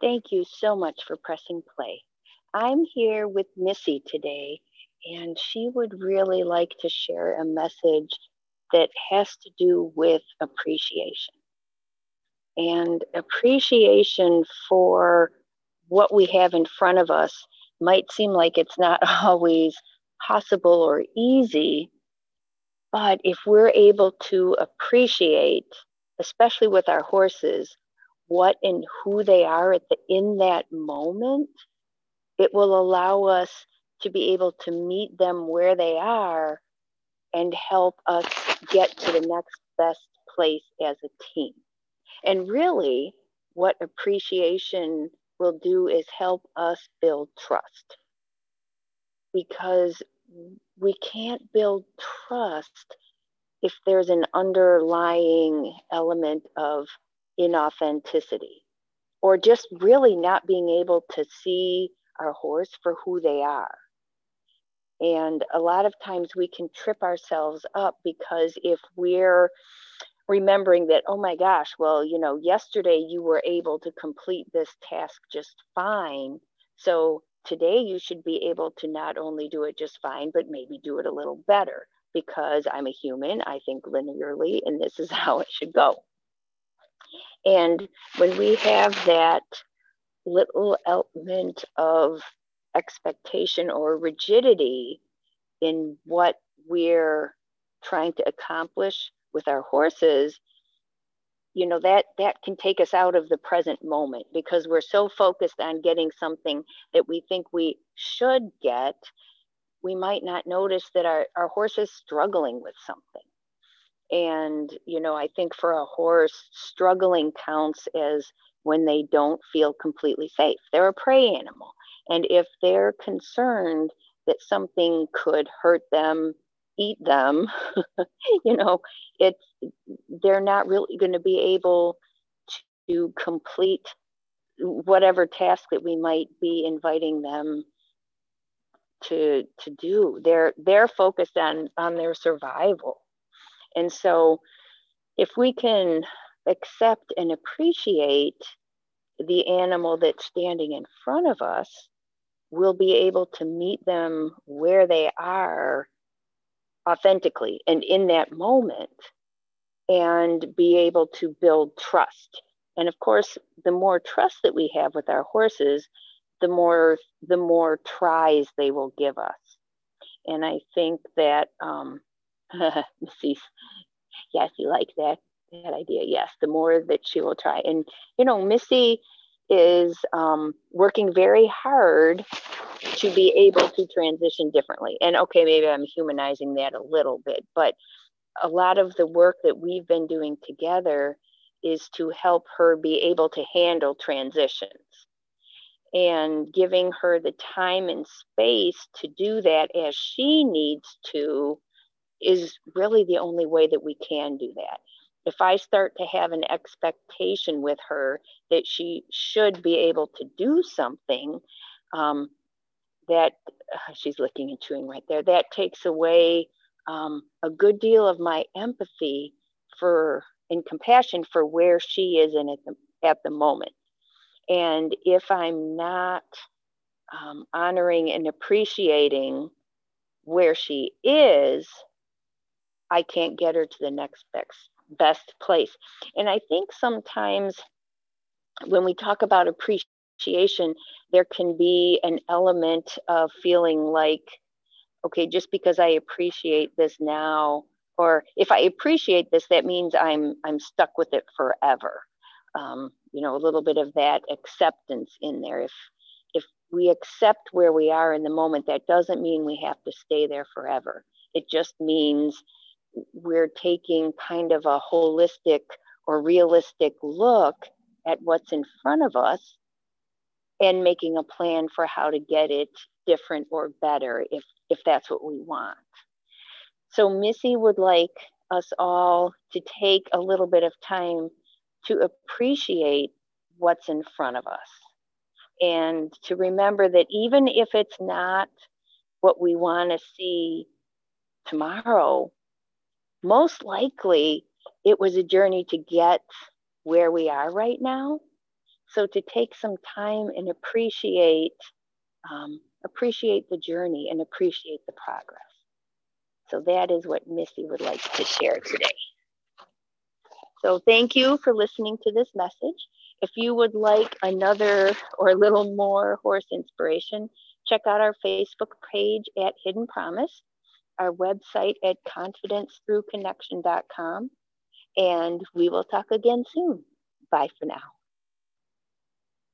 Thank you so much for pressing play. I'm here with Missy today, and she would really like to share a message that has to do with appreciation. And appreciation for what we have in front of us might seem like it's not always possible or easy, but if we're able to appreciate, especially with our horses, what and who they are at the in that moment, it will allow us to be able to meet them where they are and help us get to the next best place as a team. And really, what appreciation will do is help us build trust. Because we can't build trust if there's an underlying element of inauthenticity or just really not being able to see our horse for who they are. And a lot of times we can trip ourselves up because if we're remembering that, oh my gosh, well, you know, yesterday you were able to complete this task just fine. So today you should be able to not only do it just fine, but maybe do it a little better because I'm a human. I think linearly, and this is how it should go. And when we have that little element of expectation or rigidity in what we're trying to accomplish with our horses, you know that that can take us out of the present moment because we're so focused on getting something that we think we should get we might not notice that our, our horse is struggling with something and, you know, I think for a horse, struggling counts as when they don't feel completely safe. They're a prey animal. And if they're concerned that something could hurt them, eat them, you know, it's they're not really going to be able to complete whatever task that we might be inviting them to to do. They're they're focused on on their survival and so, if we can accept and appreciate the animal that's standing in front of us, we'll be able to meet them where they are authentically and in that moment and be able to build trust. And of course, the more trust that we have with our horses, the more the more tries they will give us. And I think that um, Missy, yes, you like that that idea. Yes, the more that she will try, and you know, Missy is um, working very hard to be able to transition differently. And okay, maybe I'm humanizing that a little bit, but a lot of the work that we've been doing together is to help her be able to handle transitions and giving her the time and space to do that as she needs to is really the only way that we can do that. If I start to have an expectation with her that she should be able to do something, um, that uh, she's licking and chewing right there, that takes away um, a good deal of my empathy for and compassion for where she is in at the, at the moment. And if I'm not um, honoring and appreciating where she is, I can't get her to the next best, best place. And I think sometimes when we talk about appreciation, there can be an element of feeling like, okay, just because I appreciate this now, or if I appreciate this, that means I'm I'm stuck with it forever. Um, you know, a little bit of that acceptance in there. If if we accept where we are in the moment, that doesn't mean we have to stay there forever. It just means we're taking kind of a holistic or realistic look at what's in front of us and making a plan for how to get it different or better if if that's what we want. So Missy would like us all to take a little bit of time to appreciate what's in front of us and to remember that even if it's not what we want to see tomorrow, most likely it was a journey to get where we are right now. So to take some time and appreciate um, appreciate the journey and appreciate the progress. So that is what Missy would like to share today. So thank you for listening to this message. If you would like another or a little more horse inspiration, check out our Facebook page at Hidden Promise, our website at confidencethroughconnection.com, and we will talk again soon. Bye for now.